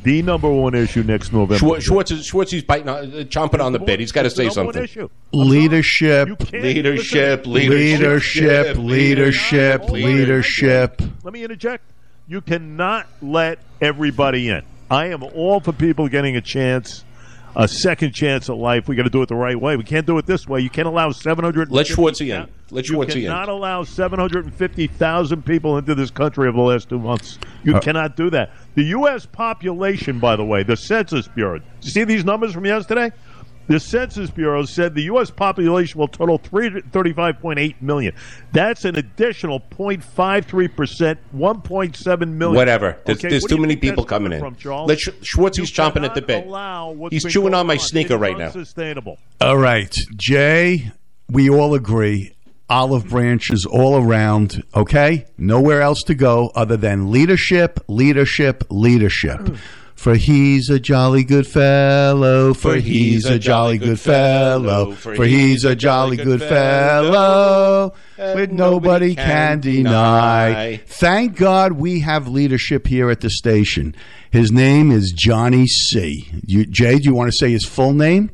C: the number one issue next November.
B: Schwartz, Schwartz is Schwartz. biting, on, uh, chomping on the bit. He's got to say something.
C: issue.
A: Leadership,
C: You can't-
B: Leadership,
A: leadership, leadership, leadership.
C: Let me interject. You cannot let everybody in. I am all for people getting a chance, a second chance at life. We got to do it the right way. We can't do it this way. You can't allow seven hundred.
B: Let Schwartzy in. Let
C: You
B: Schwartzy in.
C: cannot allow seven hundred and fifty thousand people into this country over the last two months. You
B: Uh,
C: cannot do that. The U.S. population, by the way, the Census Bureau. You see these numbers from yesterday? The Census Bureau said the U.S. population will total 335.8 million. That's an additional 0.53 percent, 1.7 million.
B: Whatever. There's,
C: Okay,
B: there's
C: what
B: too many people coming in.
C: From, Charles?
B: Let Sch- Schwartzy's
C: You
B: chomping at the bit.
C: allow what's
B: He's
C: been
B: chewing on my
C: on.
B: sneaker
C: It's
B: right now.
C: Unsustainable.
A: All right, Jay, we all agree olive branches all around, okay? Nowhere else to go other than leadership, leadership, leadership. Mm. For he's a jolly good fellow, for he's a jolly good fellow, for he's a jolly good fellow, with nobody can deny. Thank God we have leadership here at the station. His name is Johnny C. You, Jay, do you want to say his full name?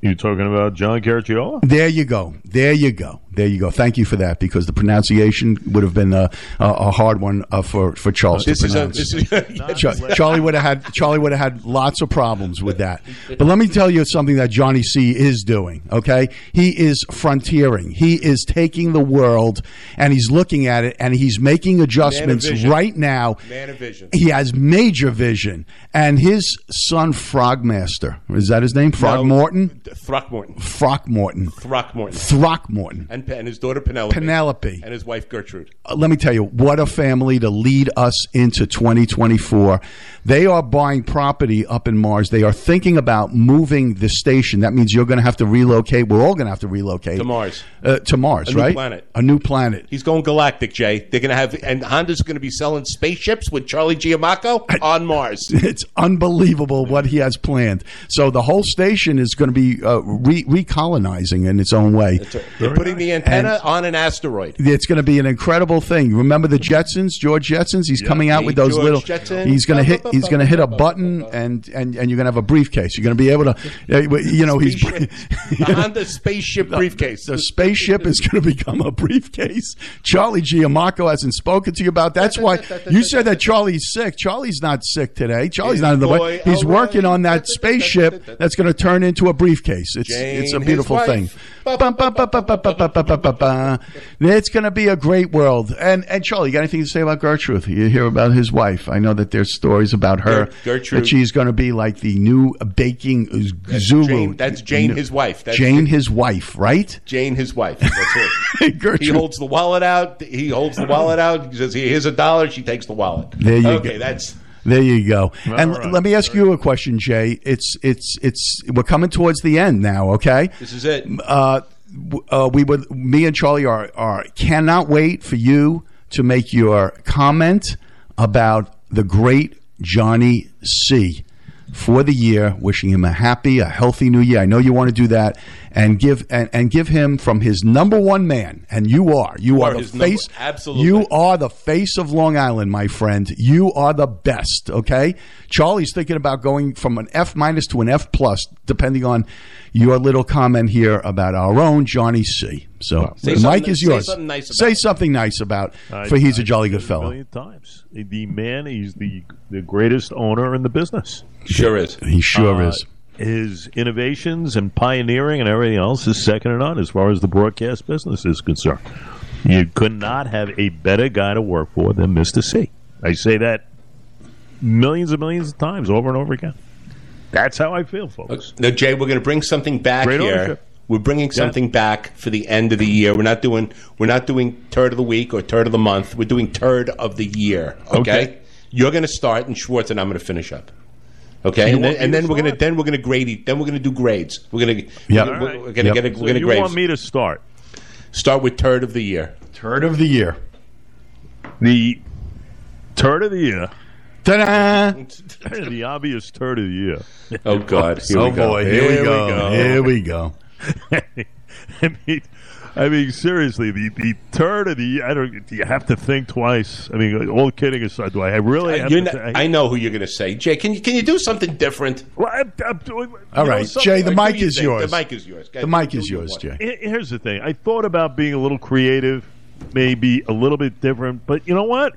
C: You talking about John Caracciolo?
A: There you go. There you go. There you go. Thank you for that because the pronunciation would have been a, a, a hard one uh, for for Charles
B: This
A: to
B: is a,
A: pronounce.
B: this is
A: Char- Charlie would have had Charlie would have had lots of problems with that. But let me tell you something that Johnny C is doing. Okay, he is frontiering. He is taking the world and he's looking at it and he's making adjustments
B: vision.
A: right now.
B: Man of vision.
A: He has major vision, and his son Frogmaster is that his name? Frog Frogmorton.
B: Throckmorton.
A: Throckmorton.
B: Throckmorton.
A: Throckmorton.
B: And, and his daughter Penelope.
A: Penelope.
B: And his wife Gertrude.
A: Uh, let me tell you, what a family to lead us into 2024. They are buying property up in Mars. They are thinking about moving the station. That means you're going to have to relocate. We're all going to have to relocate
B: To Mars.
A: Uh, to Mars,
B: A new
A: right?
B: planet.
A: A new planet.
B: He's going galactic, Jay. They're going to have, and Honda's going to be selling spaceships with Charlie Giamacco on Mars.
A: It's unbelievable what he has planned. So the whole station is going to be uh, re- recolonizing in its own way.
B: They're putting the antenna on an asteroid.
A: It's going to be an incredible thing. Remember the Jetsons, George Jetsons? He's coming out with those
B: George
A: little.
B: Jetson.
A: He's going to hit. He's going to hit a button, and and and you're going to have a briefcase. You're going to be able to, you know, he's.
B: Spaceship- the Honda spaceship briefcase.
A: The spaceship is going to become a briefcase. Charlie Giamacco hasn't spoken to you about. That's why you said that Charlie's sick. Charlie's not sick today. Charlie's not in the way. He's working on that spaceship that's going to turn into a briefcase. It's it's a beautiful thing. It's going to be a great world. And and Charlie, you got anything to say about Gertrude? You hear about his wife. I know that there's stories about her.
B: Gertrude.
A: That she's going to be like the new baking that's
B: guru. That's Jane, his wife. That's
A: Jane, his wife, right?
B: Jane, his wife. That's it.
A: Gertrude.
B: He holds the wallet out. He holds the wallet out. He says, here's a dollar. She takes the wallet.
A: There you
B: okay,
A: go.
B: Okay, that's...
A: There you go. All and
C: right.
A: let me ask you a question, Jay. It's it's it's we're coming towards the end now. Okay,
B: this is it.
A: Uh, uh, we would me and Charlie are are cannot wait for you to make your comment about the great Johnny C. For the year, wishing him a happy, a healthy new year. I know you want to do that, and give and, and give him from his number one man, and you are you, are,
B: are
A: the
B: his number-
A: face.
B: absolutely.
A: you are the face of Long Island, my friend. You are the best. Okay, Charlie's thinking about going from an F minus to an F plus, depending on your little comment here about our own Johnny C. So
B: Say
A: the mic
B: something-
A: is
B: say
A: yours.
B: something nice about
A: say something nice about.
C: I-
A: for he's a
C: I
A: jolly good
C: it A
A: fellow.
C: million times. The man, he's the the greatest owner in the business.
B: Sure is.
A: He sure
C: Uh,
A: is.
C: His innovations and pioneering and everything else is second to none as far as the broadcast business is concerned. You could not have a better guy to work for than Mr. C. I say that millions and millions of times over and over again. That's how I feel, folks.
B: Now, Jay, we're going to bring something back
C: Great
B: here.
C: ownership.
B: We're bringing something back for the end of the year. We're not doing we're not doing turd of the week or turd of the month. We're doing turd of the year. Okay,
C: Okay.
B: you're going to start, and Schwartz and I'm going to finish up. Okay,
C: You
B: and then,
C: want me
B: and
C: to
B: then we're going to then we're going to grade. it. Then we're going to do grades. We're going to
A: Yep.
B: we're,
C: All
B: we're
C: right.
B: going to
A: Yep.
B: get a, we're
C: So
B: going to
C: you want me to start?
B: Start with turd of the year.
A: Turd of the year.
C: The turd of the year,
A: Ta-da!
C: the obvious turd of the year.
B: Oh God! Here
A: oh
B: we go.
A: boy, here, we go. Here we go.
C: I mean, I mean, seriously, the, the turd of the I don't. Do you have to think twice? I mean, all kidding aside, do I really? Uh,
B: have
C: to
B: not,
C: think-
B: I know who you're going to say. Jay, can you can you do something different?
C: Well, I'm, I'm doing, you
A: All
C: know?
A: Jay, the mic
B: you
A: is
B: think?
A: yours.
B: The mic is yours.
A: The mic is yours. Jay.
C: Here's the thing. I thought about being a little creative, maybe a little bit different, but you know what?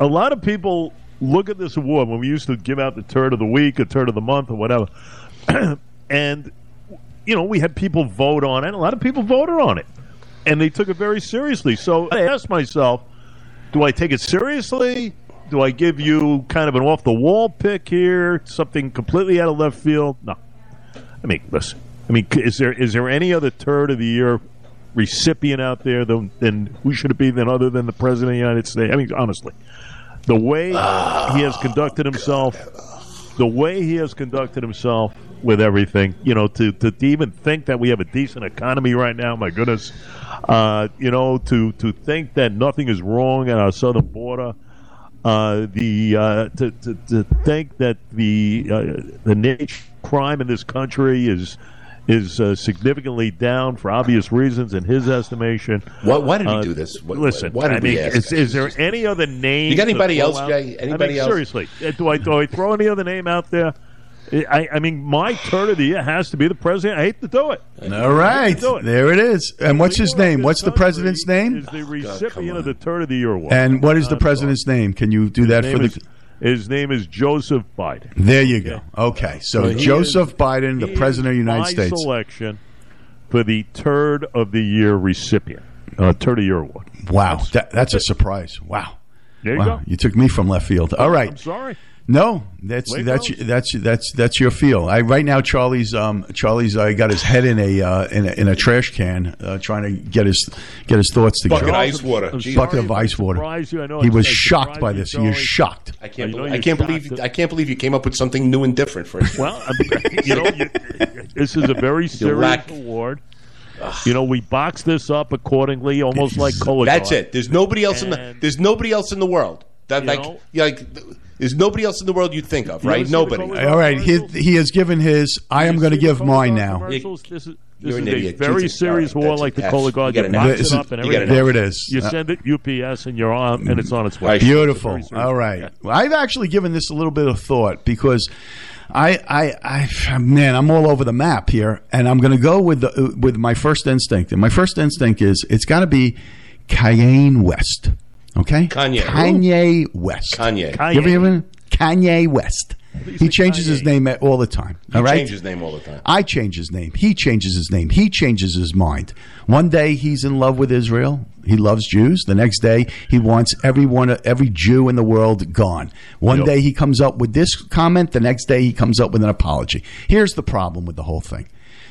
C: A lot of people look at this award when we used to give out the turd of the week, a turd of the month, or whatever, and you know we had people vote on it. And a lot of people voted on it, and they took it very seriously. So I asked myself, do I take it seriously? Do I give you kind of an off the wall pick here, something completely out of left field? No. I mean, listen. I mean, is there is there any other turd of the year recipient out there than, than who should it be than other than the president of the United States? I mean, honestly, the way he has conducted himself the way he has conducted himself with everything, you know, to, to, even think that we have a decent economy right now, my goodness, uh, you know, to, to think that nothing is wrong at our southern border, uh, the uh, to, to, to think that the uh, the nature crime in this country is is uh, significantly down for obvious reasons in his estimation.
B: Why, why did he
C: Uh,
B: do this? What,
C: Listen,
B: why did
C: I
B: we
C: mean,
B: ask?
C: is, is there any other name?
B: You got anybody else,
C: out?
B: Jay?
C: I
B: Anybody
C: mean,
B: else?
C: seriously, uh, do I do I throw any other name out there? I, I mean, my turn of the year has to be the president. I hate to do it.
A: All right,
C: do it.
A: there it is. And what's his name? What's the president's name?
C: Is the recipient of the turn of the year award.
A: And what is the
C: Uh,
A: president's name? Can you do that for the?
C: is- his name is Joseph Biden.
A: There you go. Okay, so
C: he
A: Joseph
C: is-
A: Biden, the president of the United
C: my
A: States.
C: selection for the turd of the year recipient, uh, turd of the year award.
A: Wow, that, that's a surprise. Wow.
C: There you
A: wow.
C: go.
A: You took me from left field. All right.
C: I'm sorry.
A: No, that's
C: Wait,
A: that's
C: fellas.
A: that's that's that's your feel. I right now Charlie's um Charlie's uh, got his head in a uh, in a in a trash can uh, trying to get his get his thoughts
B: Bucket
A: together.
B: of ice water.
C: I'm
B: Jeez.
A: Bucket of ice water.
C: you. I know
A: He was shocked by this. He was
C: Charlie.
A: shocked.
B: I can't.
C: I know
B: believe, I can't believe.
C: that-
B: I can't believe you came up with something new and different for us.
C: Well, I'm- you know, you, this is a very serious
B: lack-
C: award. You know, we box this up accordingly, almost like Cola.
B: That's it. There's nobody else in the. There's nobody else in the world that like.
C: know?
B: like. There's nobody else in the world you'd think of, right? Nobody.
A: All right, he, he has given his. I am going to give mine now.
C: commercials? This is, this
B: You're
C: is
B: an
C: a
B: idiot.
C: very
B: Jesus.
C: serious
B: All right,
C: war
B: that's
C: like the
B: it.
C: Cola
B: You
C: Guard.
B: got
C: You
B: an
C: box
B: F.
C: it up and
B: You got
C: everything.
B: an
A: There it is.
C: You
A: Uh,
C: send it UPS and you're on, and it's on its way.
B: Right.
A: Beautiful.
C: Very serious.
A: All right. Well, I've actually given this a little bit of thought because I, I, I, man, I'm all over the map here, and I'm going to go with the with my first instinct. And my first instinct is it's got to be Kanye West. Okay.
B: Kanye.
A: Kanye West.
B: Kanye.
C: Kanye.
A: You ever hear him? Kanye West. He
C: say
A: changes his name all the time.
B: He
A: all right.
B: changes his name all the time.
A: I change his name. He changes his name. He changes his mind. One day he's in love with Israel. He loves Jews. The next day he wants everyone, every Jew in the world gone. One
C: Yep.
A: day he comes up with this comment. The next day he comes up with an apology. Here's the problem with the whole thing: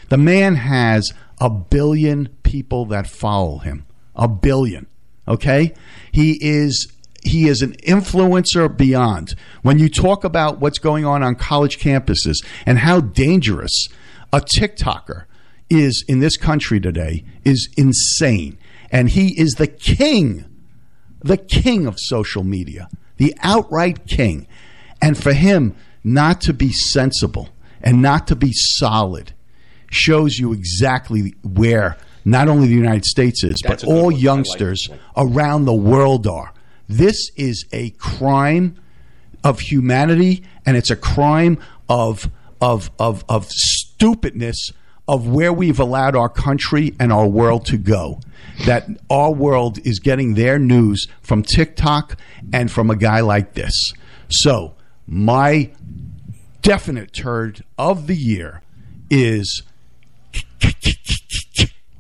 A: the man has a billion people that follow him. A billion. Okay, he is he is an influencer beyond. When you talk about what's going on on college campuses and how dangerous a TikToker is in this country today is insane. And he is the king, the king of social media, the outright king. And for him not to be sensible and not to be solid shows you exactly where not only the United States is,
B: That's
A: but all
B: one. I like
A: youngsters around the world are. This is a crime of humanity, and it's a crime of of of of stupidness of where we've allowed our country and our world to go. That our world is getting their news from TikTok and from a guy like this. So my definite turd of the year is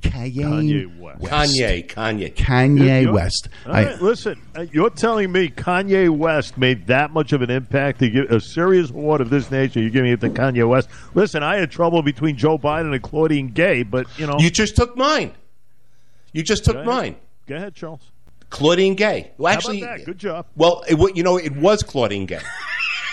A: Kanye,
C: Kanye West.
B: Kanye. Kanye.
A: Kanye
C: You're-
A: West.
C: All right, listen, uh, you're telling me Kanye West made that much of an impact to give a serious award of this nature? You're giving it to Kanye West. Listen, I had trouble between Joe Biden and Claudine Gay, but you know,
B: You just took mine. You just took
C: Go
B: mine.
C: Go ahead, Charles.
B: Claudine Gay. Well,
C: How
B: actually,
C: about that? Good job.
B: Well, it, you know, it was Claudine Gay.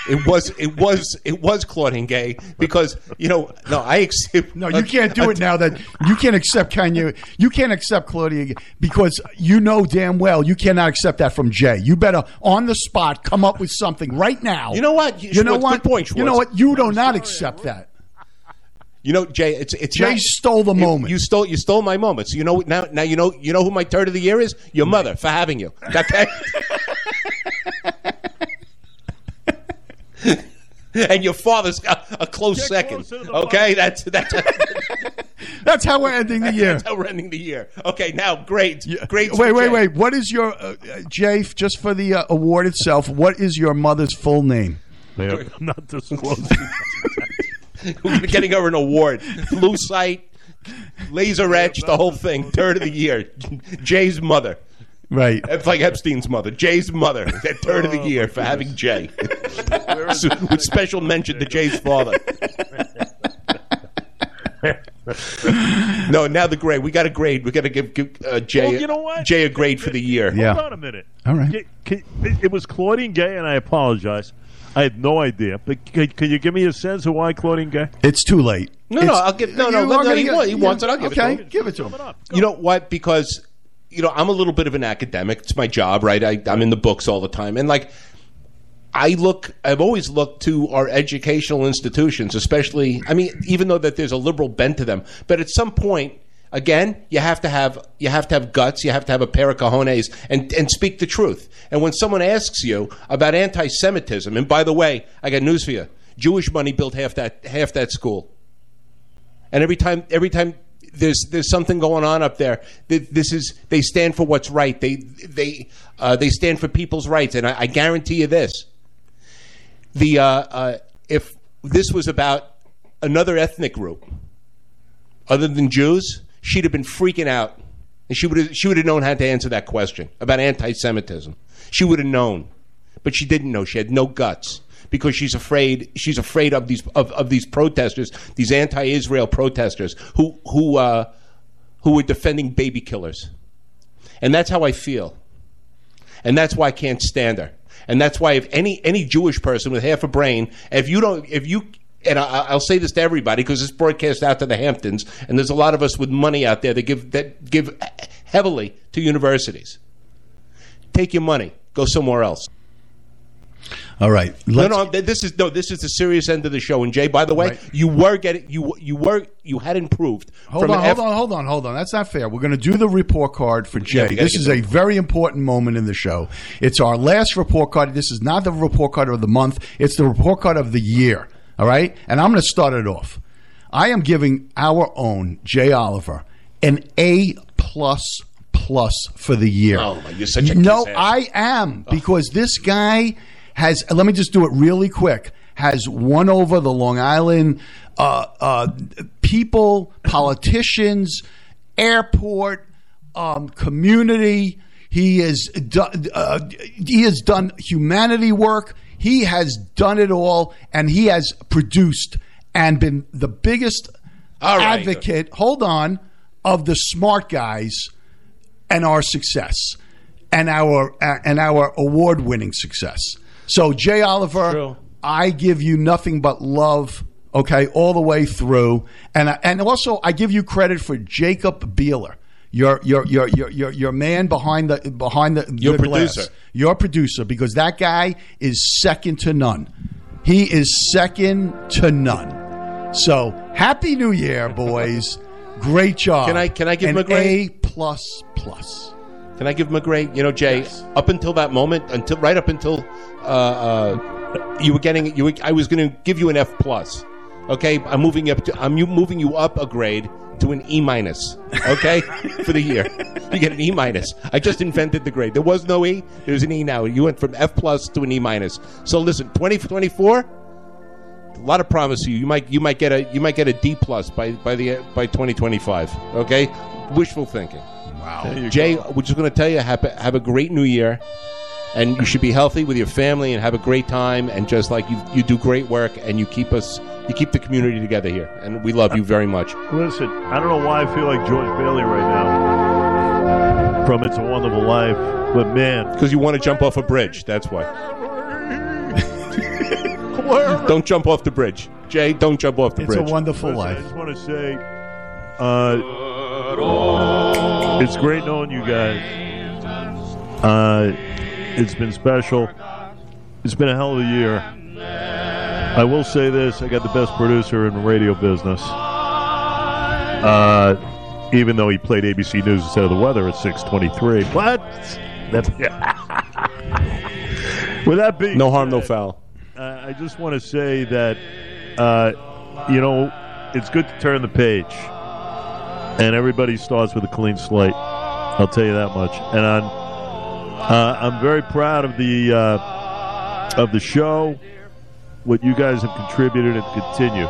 B: It was, it was, it was Claudine Gay because you know, no, I accept.
A: No, you can't do it now that you can't accept Kanye. You can't accept Claudia because you know damn well you cannot accept that from Jay. You better on the spot come up with something right now.
B: You know what?
A: You know what?
B: good point,
A: you know what? You do not accept that.
B: You know, Jay, it's it's
A: Jay
B: not-
A: stole the
B: you-
A: moment.
B: You stole you stole my moment. So you know now now you know you know who my third of the year is? Your mother for having you. Okay. and your father's a, a close
C: Get
B: second.
C: closer to the
B: Okay,
C: mic.
B: that's that's
A: That's how we're ending the year.
B: that's how we're ending the year. Okay, now great, great.
A: Wait, wait,
B: Jay.
A: wait. What is your uh, uh, Jay? Just for the uh, award itself, what is your mother's full name?
C: They are not disclosing.
B: We're getting her an award. Blue sight, laser etch, the whole thing. Third of the year. Jay's mother.
A: Right.
B: It's like Epstein's mother. Jay's mother. That third of the year for having Jay. So, With special mention to Jay's father. No, now the grade. We got a grade. We got to give, give uh, Jay.
C: Well, you know what?
B: Jay a grade for the year.
A: Yeah.
C: Hold on a minute.
A: All right.
C: Can- can- it was Claudine Gay, and I apologize. I had no idea. But can, can you give me a sense of why Claudine Gay?
A: It's too late.
B: No, no, I'll give- no, no,
A: You
B: let-
A: are
B: no, he
A: get-
B: he wants it, I'll give it to
A: okay,
B: him.
A: give it to him.
C: Sum it up.
B: You know what? Because you know I'm a little bit of an academic. It's my job, right? I, I'm in the books all the time, and like I look, I've always looked to our educational institutions, especially. I mean, even though that there's a liberal bent to them, but at some point. Again, you have to have you have to have guts. You have to have a pair of cojones and and speak the truth. And when someone asks you about anti-Semitism, and by the way, I got news for you: Jewish money built half that half that school. And every time, every time there's there's something going on up there, th- this is they stand for what's right. They they uh, they stand for people's rights, and I, I guarantee you this: the uh, uh, if this was about another ethnic group other than Jews, she'd have been freaking out, and she would she would have known how to answer that question about anti-Semitism. She would have known, but she didn't know. She had no guts because she's afraid. She's afraid of these of, of these protesters, these anti-Israel protesters who who uh, who were defending baby killers, and that's how I feel, and that's why I can't stand her. And that's why if any any Jewish person with half a brain, if you don't, if you and I, I'll say this to everybody because it's broadcast out to the Hamptons, and there's a lot of us with money out there that give that give heavily to universities. Take your money, go somewhere else.
A: All right.
B: No, no, th- this is no, this is the serious end of the show. And Jay, by the way,
A: Right.
B: you were getting you you were you had improved.
A: Hold on, hold on, hold on, hold on. That's not fair. We're going to do the report card for Jay.
B: gotta
A: this is a very important moment in the show. It's our last report card. This is not the report card of the month. It's the report card of the year. All right, and I'm going to start it off. I am giving our own Jay Oliver an A plus plus for the year.
B: Oh, my, you're such a
A: no. I am because this guy has. Let me just do it really quick. Has won over the Long Island uh, uh, people, politicians, airport, um, community. He has done. Uh, he has done humanity work. He has done it all, and he has produced and been the biggest
B: right.
A: advocate. Hold on, of the smart guys and our success and our uh, and our award winning success. So Jay Oliver,
B: True.
A: I give you nothing but love. Okay, all the way through, and I- and also I give you credit for Jacob Beeler, your your your your your, your man behind the behind the,
B: Your
A: the glass.
B: producer.
A: your producer, because that guy is second to none. He is second to none. So happy New Year, boys! Great job.
B: Can I- can I give
A: an
B: him a grade?
A: A plus plus?
B: Can I give him a grade? You know, Jay, up until that moment, until right up until uh, uh, you were getting you, were, I was going to give you an F plus. Okay, I'm moving you up. To, I'm moving you up a grade to an E minus. Okay, for the year, you get an E minus. I just invented the grade. There was no E. There's an E now. You went from F plus to an E minus. So listen, 2024. A lot of promise to you. You might you might get a you might get a D plus by by the by 2025. Okay, wishful thinking.
C: There you
B: Jay,
C: go.
B: we're just going to tell you have a, have a great new year, and you should be healthy with your family and have a great time. And just like you, you do great work, and you keep us, you keep the community together here, and we love you very much.
C: Listen, I don't know why I feel like George Bailey right now from It's a Wonderful Life, but man,
B: Because you want to jump off a bridge. That's why. don't jump off the bridge, Jay. Don't jump off the bridge.
A: It's a wonderful
C: Listen, I just want to say, uh, it's great knowing you guys. Uh, it's been special. It's been a hell of a year. I will say this: I got the best producer in the radio business. Uh, even though he played ABC News instead of the weather at six twenty-three, but that, with that being
B: no harm, no foul.
C: uh, I just want to say that, uh, you know, it's good to turn the page, and everybody starts with a clean slate. I'll tell you that much. And I'm, uh, I'm very proud of the uh, of the show, what you guys have contributed and continue.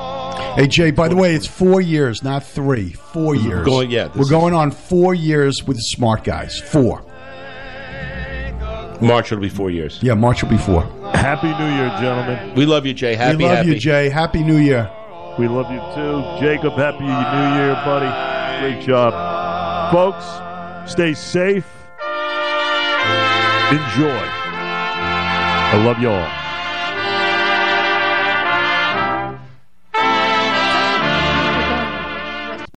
A: Hey Jay, by the way, it's four years, not three. Four years.
B: going- yeah,
A: we're going on four years with the smart guys. Four.
B: March will be four years.
A: Yeah, March will be four.
C: Happy New Year, gentlemen.
B: We love you, Jay. Happy,
A: we love
B: happy.
A: you, Jay. Happy New Year.
C: We love you too, Jacob. Happy New Year, buddy. Great job. Folks, stay safe. Enjoy. I love you all.